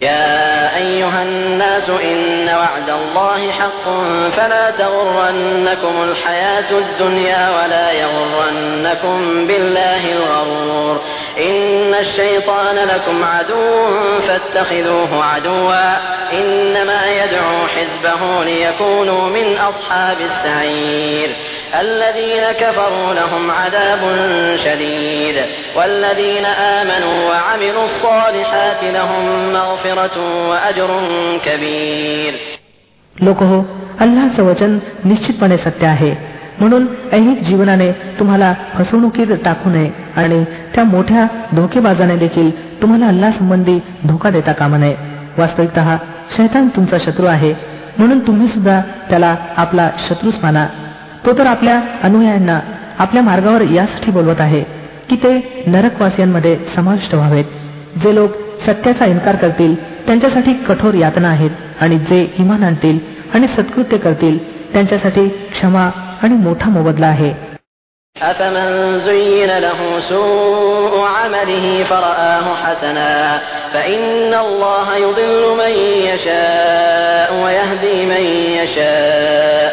يا أيها الناس إن وعد الله حق فلا تغرنكم الحياة الدنيا ولا يغرنكم بالله الغرور. إن الشيطان لكم عدو فاتخذوه عدوا. إنما يدعو حزبه ليكونوا من أصحاب السعير. الذين كفروا لهم عذاب شديد والذين آمنوا وعملوا الصالحات لهم مغفرة وأجر كبير लोक हो अल्लाचं वचन निश्चितपणे सत्य आहे म्हणून ऐहिक जीवनाने तुम्हाला फसवणुकीत टाकू नये आणि त्या मोठ्या धोकेबाजाने देखील तुम्हाला अल्ला संबंधी धोका देता कामा नये वास्तविकत शैतान तुमचा शत्रू आहे म्हणून तुम्ही सुद्धा त्याला आपला शत्रूच माना तो तर आपल्या अनुयायांना आपल्या मार्गावर यासाठी बोलवत आहे की ते नरकवासियांमध्ये समाविष्ट व्हावेत जे लोक सत्याचा इन्कार करतील त्यांच्यासाठी कठोर यातना आहेत आणि जे इमान आणतील आणि सत्कृत्य करतील त्यांच्यासाठी क्षमा आणि मोठा मोबदला आहे أفمن زين له سوء عمله فرآه حسنا فإن الله يضل من يشاء ويهدي من يشاء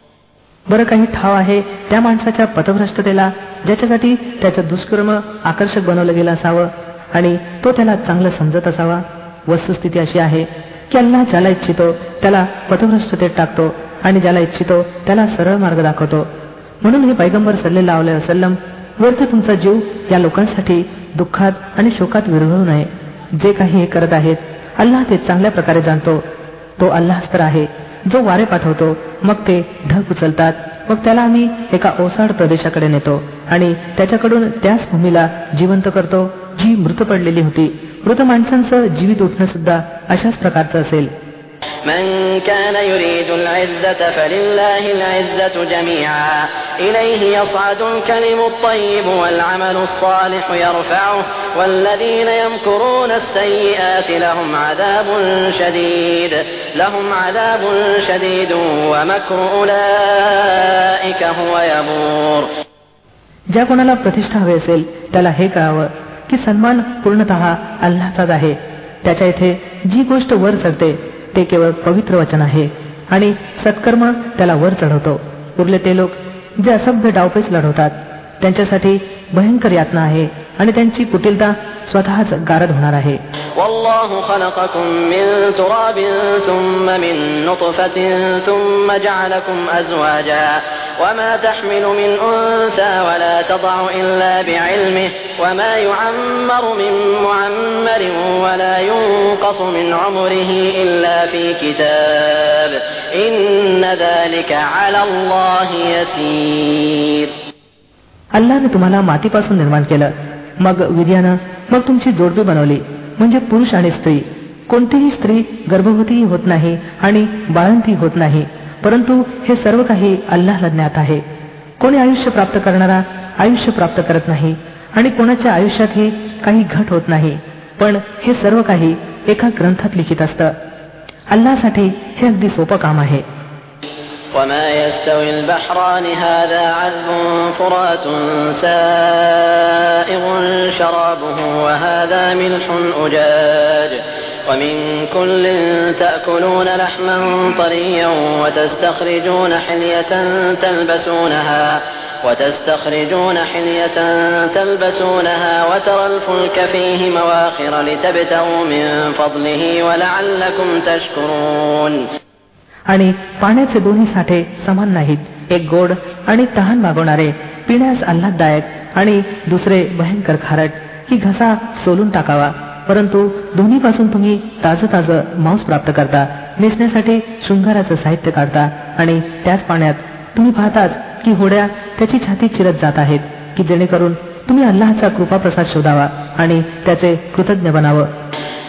बरं काही ठाव आहे त्या माणसाच्या पथभ्रष्टतेला ज्याच्यासाठी त्याचं दुष्कर्म आकर्षक बनवलं गेलं असावं आणि तो त्याला चांगलं समजत असावा. वस्तुस्थिती अशी आहे की अल्लाह ज्याला इच्छितो त्याला पथभ्रष्टतेत टाकतो आणि ज्याला इच्छितो त्याला सरळ मार्ग दाखवतो. म्हणून हे पैगंबर सल्लेला वसलम व्यर्थ तुमचा जीव या लोकांसाठी दुःखात आणि शोकात विरघळू नये. जे काही हे करत आहेत अल्लाह ते चांगल्या प्रकारे जाणतो. तो अल्लाहच तर आहे. जो वारे पाठवतो मग ते ढग उचलतात. मग त्याला आम्ही एका ओसाड प्रदेशाकडे नेतो आणि त्याच्याकडून त्याच भूमीला जिवंत करतो. जी मृत पडलेली होती. मृत माणसांचं जीवित उठणं सुद्धा अशाच प्रकारचं असेल. من كان يريد العزة فلله العزة جميعا إليه يصعد الكلم الطيب والعمل الصالح يرفعه والذين يمكرون السيئات لهم عذاب شديد لهم عذاب شديد ومكر أولئك هو يبور ज्या कोणाला प्रतिष्ठा हवी असेल त्याला हे कळावं की सन्मान पूर्णत अल्लाचाच आहे त्याच्या इथे जी गोष्ट वर चढते ते केवळ पवित्र वचन आहे आणि सत्कर्म त्याला वर चढवतो उरले ते लोक जे असभ्य डावपेच लढवतात त्यांच्यासाठी भयंकर यातना आहे आणि त्यांची कुटिलता स्वतःच गारद होणार आहे والله خلقكم من تراب ثم من نطفة ثم جعلكم أزواجا وما تحمل من أنثى ولا تضع إلا بعلمه وما يعمر من معمر ولا ينقص من عمره إلا في كتاب إن ذلك على الله يسير अल्लाने तुम्हाला मातीपासून निर्माण केलं मग विर्यानं मग तुमची जोडपी बनवली म्हणजे पुरुष आणि स्त्री कोणतीही स्त्री गर्भवती होत नाही आणि बाळंती होत नाही परंतु हे सर्व काही अल्लाहला ज्ञात आहे कोणी आयुष्य प्राप्त करणारा आयुष्य प्राप्त करत नाही आणि कोणाच्या आयुष्यातही काही घट होत नाही पण हे सर्व काही एका ग्रंथात लिखित असतं अल्लासाठी हे अगदी सोपं काम आहे وما يستوي البحران هذا عذب فرات سائغ شرابه وهذا ملح أجاج ومن كل تأكلون لحما طريا وتستخرجون حلية تلبسونها وتستخرجون حلية تلبسونها وترى الفلك فيه مواخر لتبتغوا من فضله ولعلكم تشكرون आणि पाण्याचे दोन्ही साठे समान नाहीत एक गोड आणि तहान मागवणारे पिण्यास आल्हाददायक आणि दुसरे भयंकर खारट की घसा सोलून टाकावा परंतु दोन्हीपासून तुम्ही ताजं ताजं मांस प्राप्त करता नेसण्यासाठी शृंगाराचं साहित्य काढता आणि त्याच पाण्यात तुम्ही पाहताच की होड्या त्याची छाती चिरत जात आहेत की जेणेकरून तुम्ही अल्लाहचा कृपाप्रसाद शोधावा आणि त्याचे कृतज्ञ बनावं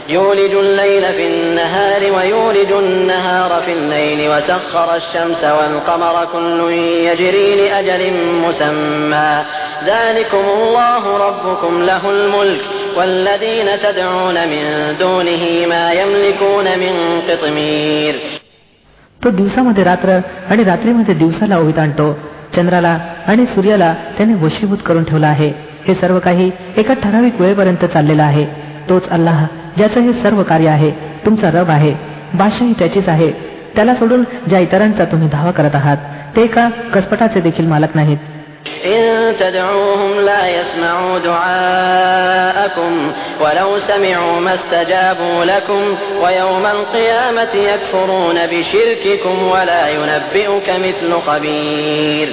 يولج الليل في النهار ويولج النهار في الليل وسخر الشمس والقمر كل يجري لأجل مسمى ذلكم الله ربكم له الملك والذين تدعون من دونه ما يملكون من قطمير तो दिवसामध्ये रात्र आणि रात्रीमध्ये दिवसाला ओवीत आणतो चंद्राला आणि सूर्याला त्याने वशीभूत करून ठेवला आहे हे सर्व काही एका ठराविक वेळेपर्यंत चाललेलं आहे तोच अल्लाह ज्याचं हे सर्व कार्य आहे तुमचा रब आहे बादशाही त्याचीच आहे त्याला सोडून ज्या इतरांचा तुम्ही धावा करत आहात ते एका कसपटाचे देखील मालक नाहीत إن تدعوهم لا يسمعوا دعاءكم ولو سمعوا ما استجابوا لكم ويوم القيامة يكفرون بشرككم ولا ينبئك مثل خبير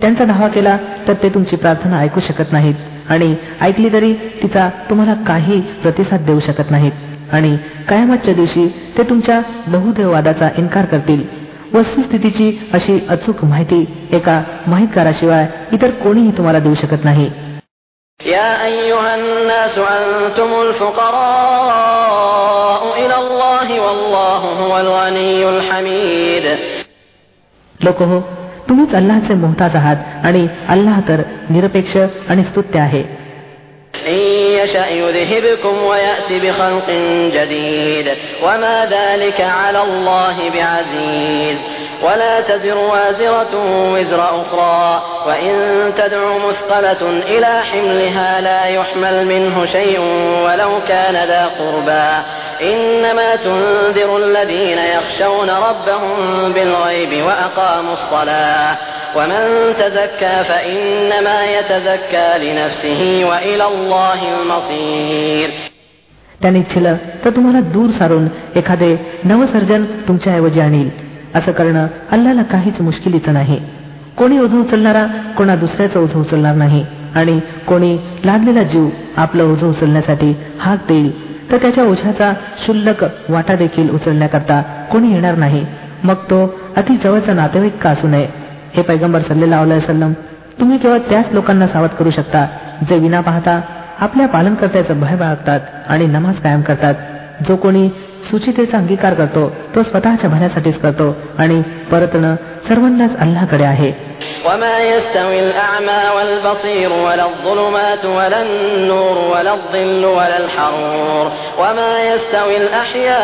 त्यांचा धावा केला तर ते तुमची प्रार्थना ऐकू शकत नाहीत आणि ऐकली तरी तिचा तुम्हाला काही प्रतिसाद देऊ शकत नाहीत आणि कायमातच्या दिवशी ते तुमच्या बहुदेववादाचा इन्कार करतील वस्तुस्थितीची अशी अचूक माहिती एका माहितकाराशिवाय इतर कोणीही तुम्हाला देऊ शकत नाही يا أيها الناس أنتم الفقراء إلى الله والله هو الغني الحميد लोक हो तुम्हीच अल्लाहचे मोहताज आहात आणि अल्लाह तर निरपेक्ष आणि स्तुत्य आहे إن يشأ يذهبكم ويأتي بخلق جديد. وما ذلك على الله بعزيز. ولا تزر وازرة وزر أخرى. وإن تدع مثقلة إلى حملها لا يحمل منه شيء ولو كان ذا قربى. إنما تنذر الذين يخشون ربهم بالغيب وأقاموا الصلاة. ومن تزكى فإنما يتزكى لنفسه وإلى الله المصير त्याने इच्छिलं तर तुम्हाला दूर सारून एखादे नवसर्जन तुमच्या ऐवजी आणील असं करणं अल्लाला काहीच मुश्किलीचं नाही कोणी ओझं उचलणारा कोणा दुसऱ्याचं ओझं उचलणार नाही आणि कोणी लादलेला जीव आपलं ओझं उचलण्यासाठी हाक देईल तर त्याच्या ओझ्याचा शुल्लक वाटा देखील उचलण्याकरता कोणी येणार नाही मग तो अति जवळचा नातेवाईक का असू नये हे पैगंबर सल्लेला वसलम तुम्ही केवळ त्याच लोकांना सावध करू शकता जे विना पाहता आपल्या पालनकर्त्याचं भय बाळगतात आणि नमाज कायम करतात जो कोणी सुचितेचा अंगीकार करतो तो स्वतःच्या भल्यासाठीच करतो आणि परतणं सर्वांनाच अल्लाकडे आहे وما يستوي الأعمى والبصير ولا الظلمات ولا النور ولا الظل ولا الحرور وما يستوي الأحياء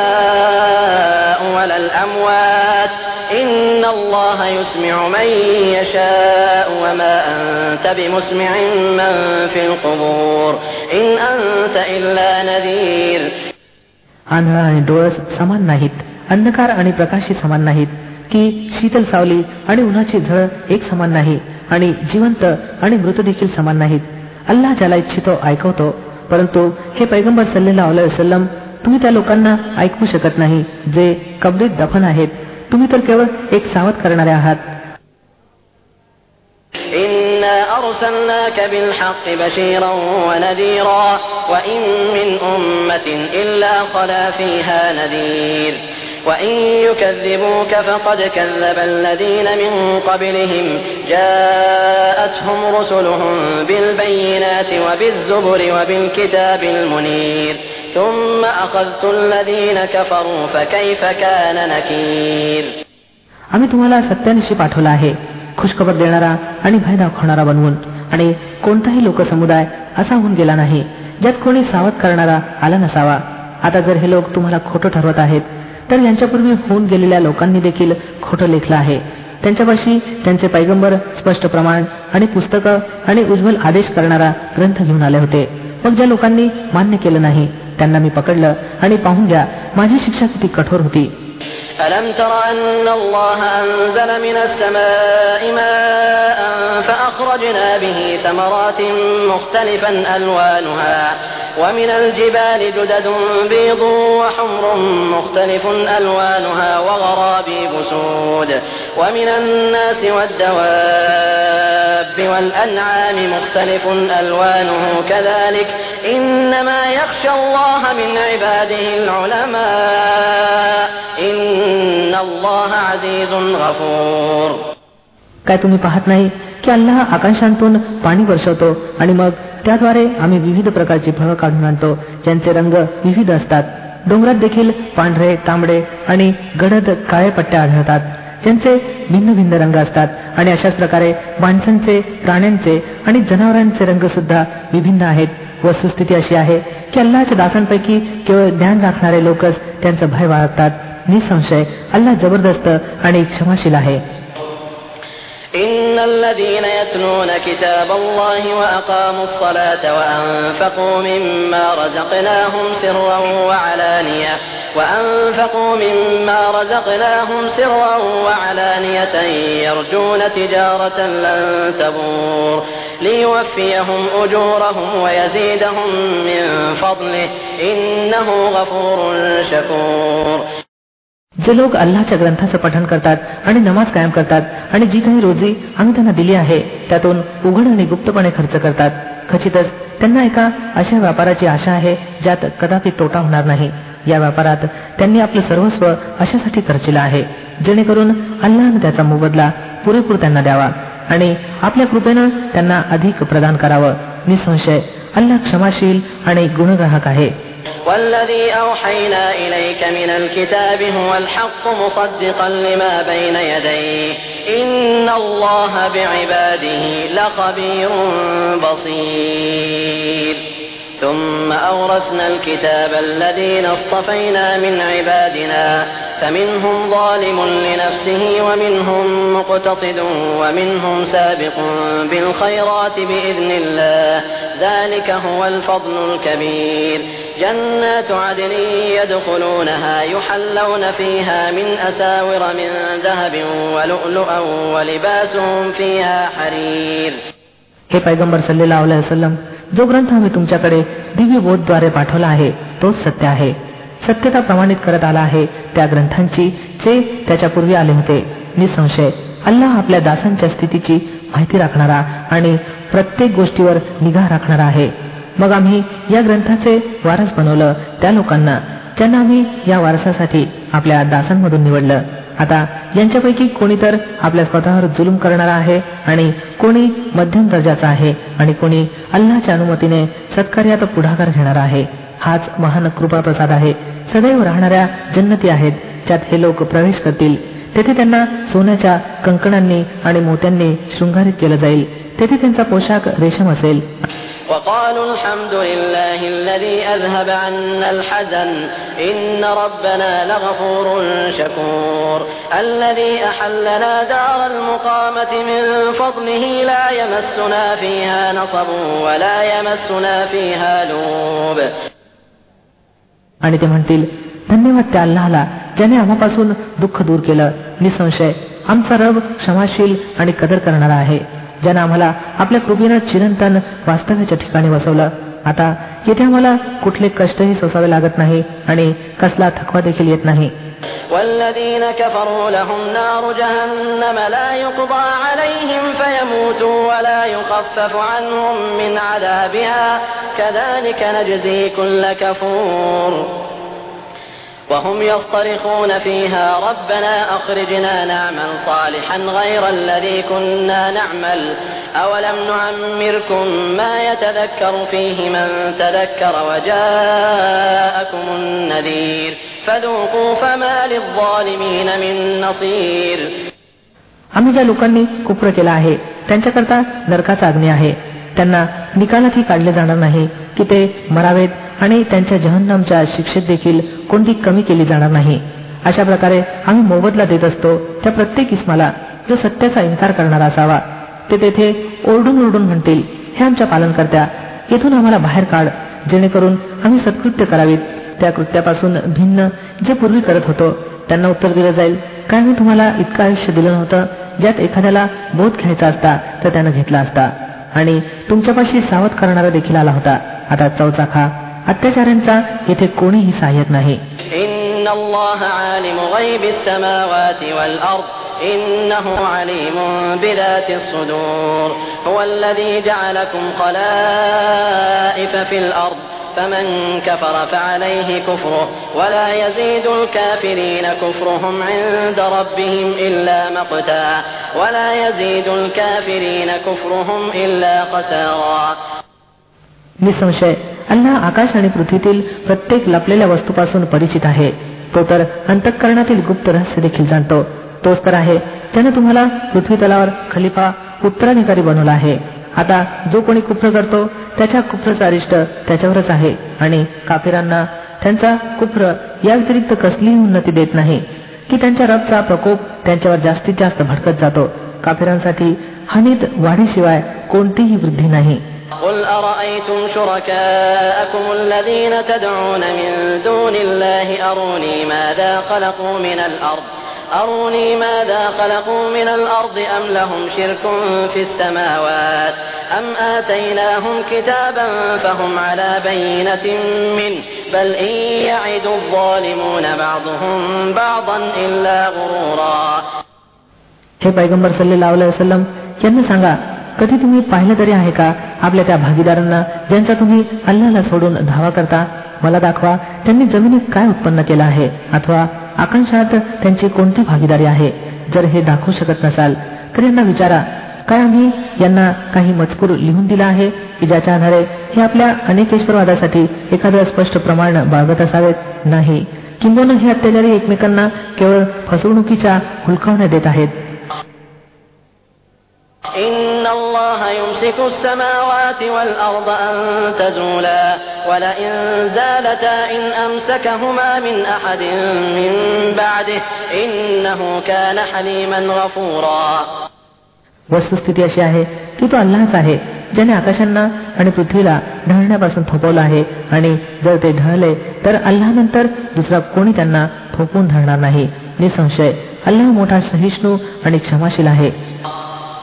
ولا الأموات إن الله يسمع من يشاء وما أنت بمسمع من في القبور إن أنت إلا نذير आंधळा आणि डोळस समान नाहीत अंधकार आणि प्रकाशी समान नाहीत की शीतल सावली आणि उन्हाची झळ एक समान नाही आणि जिवंत आणि मृत देखील समान नाहीत अल्लाह ज्याला इच्छितो ऐकवतो परंतु हे पैगंबर सल्लेला वसलम तुम्ही त्या लोकांना ऐकू शकत नाही जे कबरीत दफन आहेत तुम्ही तर केवळ एक सावध करणारे आहात إنا أرسلناك بالحق بشيرا ونذيرا وإن من أمة إلا خلا فيها نذير وإن يكذبوك فقد كذب الذين من قبلهم جاءتهم رسلهم بالبينات وبالزبر وبالكتاب المنير ثم أخذت الذين كفروا فكيف كان نكير आम्ही तुम्हाला सत्यानिशी पाठवला आहे खुशखबर देणारा आणि भय दाखवणारा बनवून आणि कोणताही लोकसमुदाय असा होऊन गेला नाही ज्यात कोणी सावध करणारा आला नसावा आता जर हे लोक तुम्हाला खोटं ठरवत आहेत तर यांच्यापूर्वी होऊन गेलेल्या लोकांनी देखील खोटं लेखलं आहे त्यांच्यापाशी त्यांचे पैगंबर स्पष्ट प्रमाण आणि पुस्तकं आणि उज्ज्वल आदेश करणारा ग्रंथ घेऊन आले होते मग ज्या लोकांनी मान्य केलं नाही त्यांना मी पकडलं आणि पाहून घ्या माझी शिक्षा किती कठोर होती. ألم تر أن الله أنزل من السماء ماء فأخرجنا به ثمرات مختلفا ألوانها ومن الجبال جدد بيض وحمر مختلف ألوانها وغرابيب سود ومن الناس والدواب والأنعام مختلف ألوانه كذلك إنما يخشى الله من عباده العلماء काय तुम्ही पाहत नाही की अल्लाह आकाशांतून पाणी वर्षवतो आणि मग त्याद्वारे आम्ही विविध प्रकारची फळं काढून आणतो ज्यांचे रंग विविध असतात. डोंगरात देखील पांढरे तांबडे आणि गडद काळे पट्ट्या आढळतात ज्यांचे भिन्न भिन्न रंग असतात आणि अशाच प्रकारे माणसांचे प्राण्यांचे आणि जनावरांचे रंग सुद्धा विभिन्न आहेत. वस्तुस्थिती अशी आहे की अल्लाच्या दासांपैकी केवळ ज्ञान राखणारे लोकच त्यांचं भय बाळगतात. निसंशय अल्लाह जबरदस्त आणि क्षमाशील आहे إن الذين يتلون كتاب الله وأقاموا الصلاة وأنفقوا مما رزقناهم سرا وعلانية وأنفقوا مما رزقناهم سرا وعلانية يرجون تجارة لن تبور ليوفيهم أجورهم ويزيدهم من فضله إنه غفور شكور जे लोक अल्लाच्या ग्रंथाचं पठण करतात आणि नमाज कायम करतात आणि जी काही रोजी आम्ही त्यांना दिली आहे त्यातून उघड आणि गुप्तपणे खर्च करतात. खचितच त्यांना एका अशा व्यापाराची आशा आहे ज्यात कदापि तोटा होणार नाही. या व्यापारात त्यांनी आपलं सर्वस्व अशासाठी खर्चिलं आहे जेणेकरून अल्लानं त्याचा मोबदला पुरेपूर त्यांना द्यावा आणि आपल्या कृपेनं त्यांना अधिक प्रदान करावं. निसंशय अल्लाह क्षमाशील आणि गुणग्राहक आहे. والذي أوحينا إليك من الكتاب هو الحق مصدقا لما بين يديه. إن الله بعباده لخبير بصير. ثم أورثنا الكتاب الذين اصطفينا من عبادنا فمنهم ظالم لنفسه ومنهم مقتصد ومنهم سابق بالخيرات بإذن الله. ذلك هو الفضل الكبير. جنات عدن يدخلونها يحلون فيها من أساور من ذهب ولؤلؤا ولباسهم فيها حرير हे पैगंबर सल्लेला वसलम जो ग्रंथ आम्ही तुमच्याकडे दिव्य बोधद्वारे पाठवला आहे तोच सत्य आहे सत्यता प्रमाणित करत आला आहे त्या ग्रंथांची जे त्याच्यापूर्वी आले होते निसंशय अल्लाह आपल्या दासांच्या स्थितीची माहिती राखणारा आणि प्रत्येक गोष्टीवर निगा राखणारा आहे मग आम्ही या ग्रंथाचे वारस बनवलं. त्या लोकांना ज्यांना आम्ही या वारसासाठी आपल्या दासांमधून निवडलं. आता यांच्यापैकी कोणी तर आपल्या स्वतःवर जुलूम करणारा आहे आणि कोणी मध्यम दर्जाचा आहे आणि कोणी अल्लाच्या अनुमतीने सत्कार्यात पुढाकार घेणारा आहे. हाच महान कृपा प्रसाद आहे. सदैव राहणाऱ्या जन्नती आहेत. ज्यात हे लोक प्रवेश करतील. तेथे त्यांना सोन्याच्या कंकणांनी आणि मोत्यांनी शृंगारित केलं जाईल. तेथे त्यांचा पोशाख रेशम असेल وقالوا الحمد لله الذي أذهب عنا الحزن إن ربنا لغفور شكور الذي أحلنا دار المقامة من فضله لا يمسنا فيها نصب ولا يمسنا فيها لوب आणि ते म्हणतील धन्यवाद त्या अल्लाहला ज्याने आम्हापासून दुःख दूर केलं निसंशय आमचा रब क्षमाशील आणि कदर करणारा आहे ज्यानं आम्हाला आपल्या कृपेनं चिरंतन वास्तव्याच्या ठिकाणी बसवलं आता येथे आम्हाला कुठले कष्टही सोसावे लागत नाही आणि कसला थकवा देखील येत नाही والذين كفروا لهم نار جهنم لا يقضى عليهم فيموتوا ولا يخفف عنهم من عذابها كذلك نجزي كل كفور وهم يصطرخون فيها ربنا أخرجنا نعمل صالحا غير الذي كنا نعمل أولم نعمركم ما يتذكر فيه من تذكر وجاءكم النذير فذوقوا فما للظالمين من نصير आम्ही ज्या लोकांनी कुप्र केला आहे त्यांच्याकरता नरकाचा अग्नी आहे त्यांना निकालातही काढले जाणार नाही की ते मरावेत आणि त्यांच्या जहन्नमच्या शिक्षेत देखील कोणती कमी केली जाणार नाही. अशा प्रकारे आम्ही मोबदला देत असतो. त्या प्रत्येक इस्माला जो सत्याचा इन्कार करणारा असावा ते तेथे ओरडून ओरडून म्हणतील हे आमच्या पालनकर्त्या येथून आम्हाला बाहेर काढ. जेणेकरून आम्ही सत्कृत्य करावीत. त्या कृत्यापासून भिन्न जे पूर्वी करत होतो त्यांना उत्तर दिलं जाईल. काय मी तुम्हाला इतकं आयुष्य दिलं नव्हतं? ज्यात एखाद्याला बोध घ्यायचा असता तर त्यानं घेतला असता. आणि तुमच्यापाशी सावध करणारा देखील आला होता. आता चौचा खा अत्याचारांचा येथे कोणीही सहाय्यक नाही إن الله عالم غيب السماوات والأرض إنه عليم بذات الصدور هو الذي جعلكم خلائف في الأرض فمن كفر فعليه كفره ولا يزيد الكافرين كفرهم عند ربهم إلا مقتا ولا يزيد الكافرين كفرهم إلا خسارا निसंशय. अल्लाह आकाश आणि पृथ्वीतील प्रत्येक लपलेल्या वस्तूपासून परिचित आहे. तो तर अंतःकरणातील गुप्त रहस्य देखील जाणतो. तोच तर आहे. त्याने तुम्हाला पृथ्वी तलावर खलिफा उत्तराधिकारी बनवला आहे. आता जो कोणी कुप्र करतो त्याच्या कुप्रचा अरिष्ट त्याच्यावरच आहे. आणि काफिरांना त्यांचा कुप्र या व्यतिरिक्त कसलीही उन्नती देत नाही. की त्यांच्या रबचा प्रकोप त्यांच्यावर जास्तीत जास्त भडकत जातो. काफिरांसाठी हानीत वाढीशिवाय कोणतीही वृद्धी नाही. قل أرأيتم شركاءكم الذين تدعون من دون الله أروني ماذا خلقوا من الأرض أروني ماذا خلقوا من الأرض أم لهم شرك في السماوات أم آتيناهم كتابا فهم على بينة منه بل إن يعد الظالمون بعضهم بعضا إلا غرورا हे पैगंबर सल्लेला वसलम यांना सांगा कधी तुम्ही पाहिलं तरी आहे का? आपल्या त्या भागीदारांना ज्यांचा तुम्ही अल्लाला सोडून धावा करता मला दाखवा त्यांनी जमिनीत काय उत्पन्न केलं आहे? अथवा आकांक्षात त्यांची कोणती भागीदारी आहे? जर हे दाखवू शकत नसाल तर यांना विचारा काय आम्ही यांना काही मजकूर लिहून दिला आहे? की ज्याच्या आधारे हे आपल्या अनेकेश्वरवादासाठी एखादं स्पष्ट प्रमाण बाळगत असावेत? नाही. किंबहुना हे अत्याचारी एकमेकांना केवळ फसवणुकीच्या हुलकावण्या देत आहेत. إن الله يمسك السماوات والأرض أن تزولا ولئن زالتا إن أمسكهما من أحد من بعده إنه كان حليما غفورا वस्तुस्थिती अशी आहे की तो अल्लाच आहे ज्याने आकाशांना आणि पृथ्वीला ढळण्यापासून थोपवलं आहे आणि जर ते ढळले तर अल्लानंतर दुसरा कोणी त्यांना थोपवून धरणार नाही निसंशय अल्लाह मोठा सहिष्णू आणि क्षमाशील आहे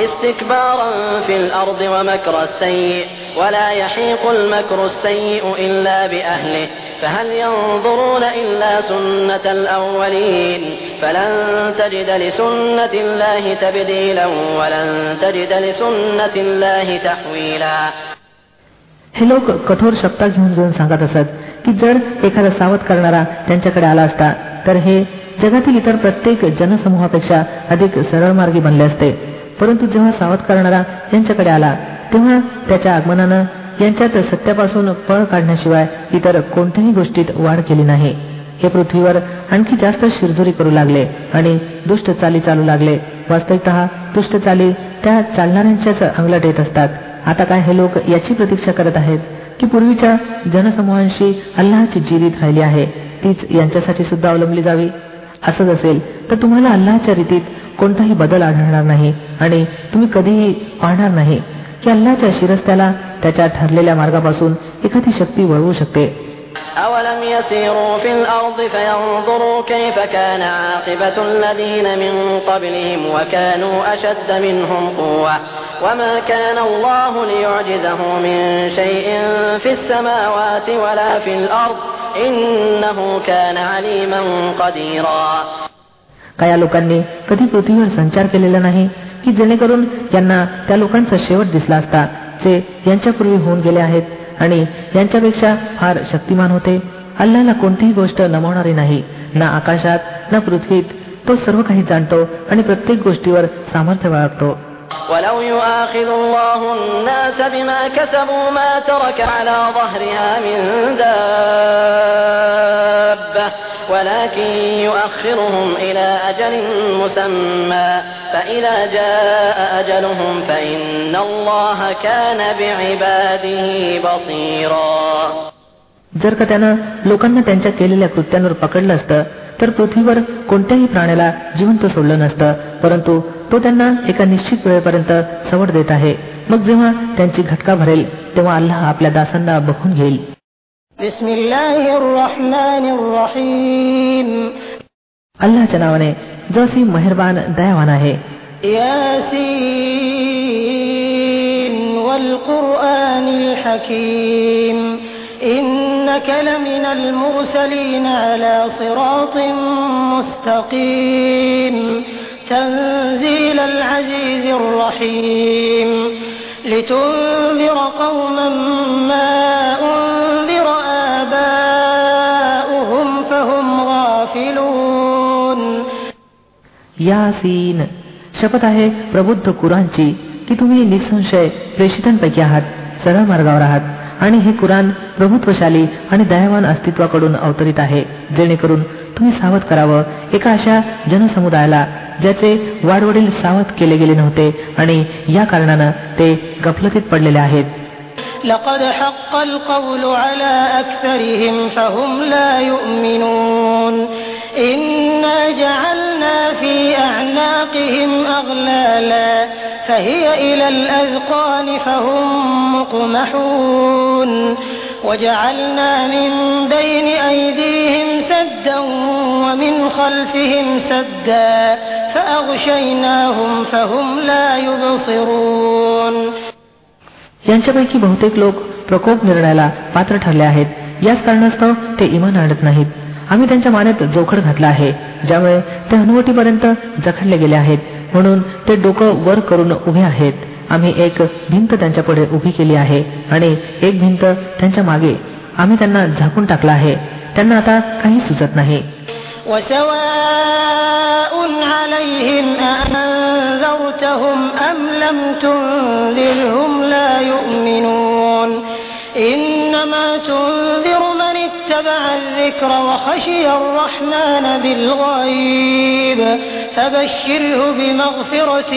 استكبارا في الأرض ومكر السيء ولا يحيق المكر السيء إلا بأهله فهل ينظرون إلا سنة الأولين فلن تجد لسنة الله تبديلا ولن تجد لسنة الله تحويلا हे लोक कठोर शब्दात घेऊन घेऊन सांगत असत की जर एखादा सावध करणारा त्यांच्याकडे आला असता तर हे जगातील इतर प्रत्येक जनसमूहापेक्षा अधिक सरळ मार्गी बनले असते परंतु जेव्हा सावध करणारा यांच्याकडे आला तेव्हा त्याच्या आगमनानं यांच्यात सत्यापासून पळ काढण्याशिवाय इतर कोणत्याही गोष्टीत वाढ केली नाही. हे पृथ्वीवर आणखी जास्त शिरजोरी करू लागले आणि दुष्ट चाली चालू लागले. वास्तविकत दुष्ट चाली त्या चालणाऱ्यांच्याच अंगलट येत असतात. आता काय हे लोक याची प्रतीक्षा करत आहेत? की पूर्वीच्या जनसमूहांशी अल्लाची जीरीत राहिली आहे तीच यांच्यासाठी सुद्धा अवलंबली जावी? असंच असेल तर तुम्हाला अल्लाच्या रीतीत कोणताही बदल आढळणार नाही आणि तुम्ही कधीही पाहणार नाही की अल्लाच्या शिरस्त्याला त्याच्या ठरलेल्या मार्गापासून एखादी शक्ती वळवू शकते أولم يسيروا في الأرض فينظروا كيف كان عاقبة الذين من قبلهم وكانوا أشد منهم قوة وما كان الله ليعجزه من شيء في السماوات ولا في الأرض का या लोकांनी कधी पृथ्वीवर संचार केलेला नाही की जेणेकरून यांना त्या लोकांचा शेवट दिसला असता ते यांच्यापूर्वी होऊन गेले आहेत आणि यांच्यापेक्षा फार शक्तिमान होते. अल्लाला कोणतीही गोष्ट नमवणारी नाही ना आकाशात ना पृथ्वीत. तो सर्व काही जाणतो आणि प्रत्येक गोष्टीवर सामर्थ्य बाळगतो. ولو يؤاخذ الله الناس بما كسبوا ما ترك على ظهرها من دابة ولكن يؤخرهم إلى أجل مسمى فإذا جاء أجلهم فإن الله كان بعباده بصيرا जर का त्यानं लोकांना त्यांच्या केलेल्या कृत्यांवर पकडलं असतं तर पृथ्वीवर कोणत्याही प्राण्याला जिवंत सोडलं नसतं परंतु तो त्यांना एका निश्चित वेळेपर्यंत सवड देत आहे. मग जेव्हा त्यांची घटका भरेल तेव्हा अल्लाह आपल्या दासांना बघून घेईल. अल्लाच्या नावाने जशी मेहरबान दयावान आहे. العزيز الرحيم. لتنذر قوما ما أنذر آباؤهم فهم غافلون. ياسين शपथ आहे प्रबुद्ध कुरांची की तुम्ही निसंशय प्रेषितांपैकी आहात सरळ मार्गावर आहात आणि हे कुराण प्रभुत्वशाली आणि दयावान अस्तित्वाकडून अवतरित आहे. जेणेकरून तुम्ही सावध करावं एका अशा जनसमुदायाला ज्याचे वाडवडील सावध केले गेले नव्हते आणि या कारणानं ते गफलतीत पडलेले आहेत لقد حق القول على أكثرهم فهم لا يؤمنون إنا جعلنا في أعناقهم أغلالا فهي إلى الأذقان فهم مقمحون وجعلنا من بين أيديهم سدا ومن خلفهم سدا यांच्यापैकी बहुतेक लोक प्रकोप निर्णयाला पात्र ठरले आहेत. याच कारणास्तव ते इमान आणत नाहीत. आम्ही त्यांच्या मानेत जोखड घातला आहे ज्यामुळे ते हनुवटीपर्यंत जखडले गेले आहेत. म्हणून ते डोकं वर करून उभे आहेत. आम्ही एक भिंत त्यांच्या पुढे उभी केली आहे आणि एक भिंत त्यांच्या मागे आम्ही त्यांना झाकून टाकला आहे. त्यांना आता काही सुचत नाही. وسواء عليهم أأنذرتهم أم لم تنذرهم لا يؤمنون إنما تنذر من اتبع الذكر وخشي الرحمن بالغيب فبشره بمغفرة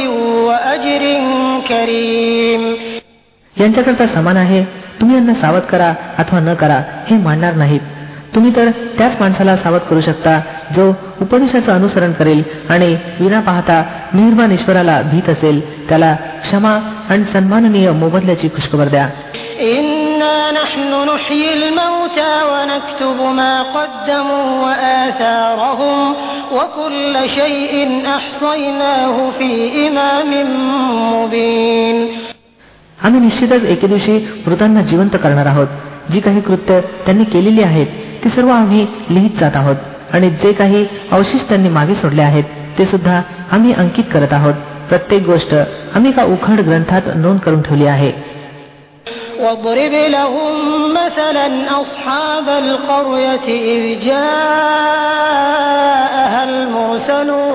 وأجر كريم यांच्याकरता समान आहे तुम्ही यांना सावध करा अथवा न करा हे मानणार नाहीत तुम्ही तर त्याच माणसाला सावध करू शकता जो उपदेशाचं अनुसरण करेल आणि विना पाहता निर्माण ईश्वराला भीत असेल त्याला क्षमा आणि सन्माननीय मोबदल्याची खुशखबर द्या. आम्ही निश्चितच एके दिवशी मृतांना जिवंत करणार आहोत जी काही कृत्य त्यांनी केलेली आहेत ते सर्व आम्ही लिहित जात आहोत. आणि जे काही अवशिष्ट त्यांनी मागे सोडले आहेत ते सुद्धा आम्ही अंकित करत आहोत. प्रत्येक गोष्ट आम्ही एका उखड ग्रंथात नोंद करून ठेवली आहे. واضرب لهم مثلا أصحاب القرية إذ جاءها المرسلون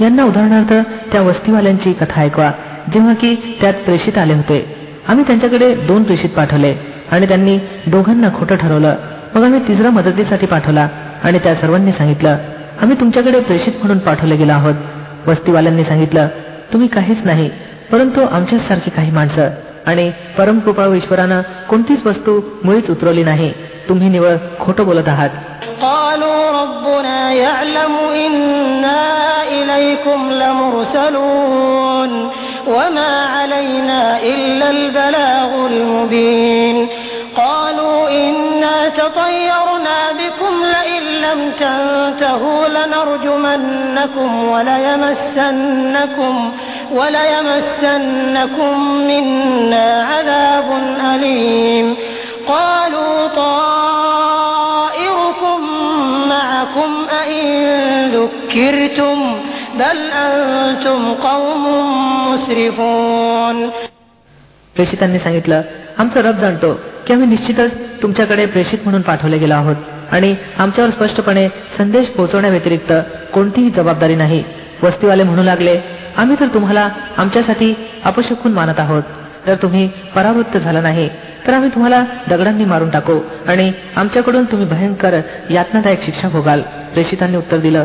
यांना उदाहरणार्थ त्या वस्तीवाल्यांची कथा ऐकवा. जेव्हा की त्यात प्रेषित आले होते. आम्ही त्यांच्याकडे दोन प्रेषित पाठवले आणि त्यांनी दोघांना खोटं ठरवलं. मग आम्ही तिसरा मदतीसाठी पाठवला आणि त्या सर्वांनी सांगितलं आम्ही तुमच्याकडे प्रेषित म्हणून पाठवले गेलो आहोत. वस्तीवाल्यांनी सांगितलं तुम्ही काहीच नाही परंतु आमच्याच सारखी काही माणसं आणि परमकृपा ईश्वरानं कोणतीच वस्तू मुळीच उतरवली नाही. तुम्ही निवळ खोटं बोलत आहात قالوا ربنا يعلم إنا إليكم لمرسلون وما علينا إلا البلاغ المبين قالوا إنا تطيرنا بكم لئن لم تنتهوا لنرجمنكم وليمسنكم وليمسنكم منا عذاب أليم قالوا طائركم معكم أئن ذكرتم بل أنتم قوم مسرفون प्रेषितांनी सांगितलं आमचा रब जाणतो की आम्ही निश्चितच तुमच्याकडे प्रेषित म्हणून पाठवले गेलो आहोत आणि आमच्यावर स्पष्टपणे संदेश पोहोचवण्याव्यतिरिक्त कोणतीही जबाबदारी नाही वस्तीवाले म्हणू लागले आम्ही तर तुम्हाला आमच्यासाठी अपशकून मानत आहोत जर तुम्ही परावृत्त झाला नाही तर आम्ही तुम्हाला दगडांनी मारून टाकू आणि आमच्याकडून तुम्ही भयंकर यातनादायक शिक्षा भोगाल. प्रेषितांनी उत्तर दिलं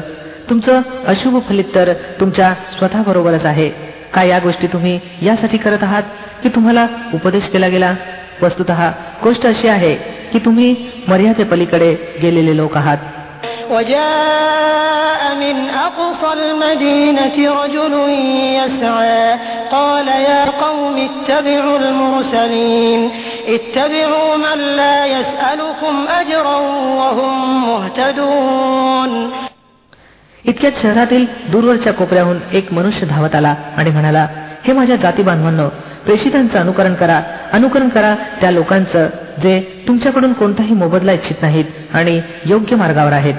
तुमचं अशुभ फलित तर तुमच्या स्वतःबरोबरच आहे. काय या गोष्टी तुम्ही यासाठी करत आहात की तुम्हाला उपदेश केला गेला? वस्तुत गोष्ट अशी आहे की तुम्ही मर्यादेपलीकडे गेलेले लोक आहात. وجاء من أقصى المدينة رجل يسعى قال يا قوم اتبعوا المرسلين اتبعوا من لا يسألكم أجرا وهم مهتدون इतक्यात शहरातील दूरवरच्या कोपऱ्याहून एक मनुष्य धावत आला आणि म्हणाला हे माझ्या जाती बांधवांनो प्रेषितांचं अनुकरण करा. अनुकरण करा त्या लोकांचं जे तुमच्याकडून कोणताही मोबदला इच्छित नाहीत आणि योग्य मार्गावर आहेत.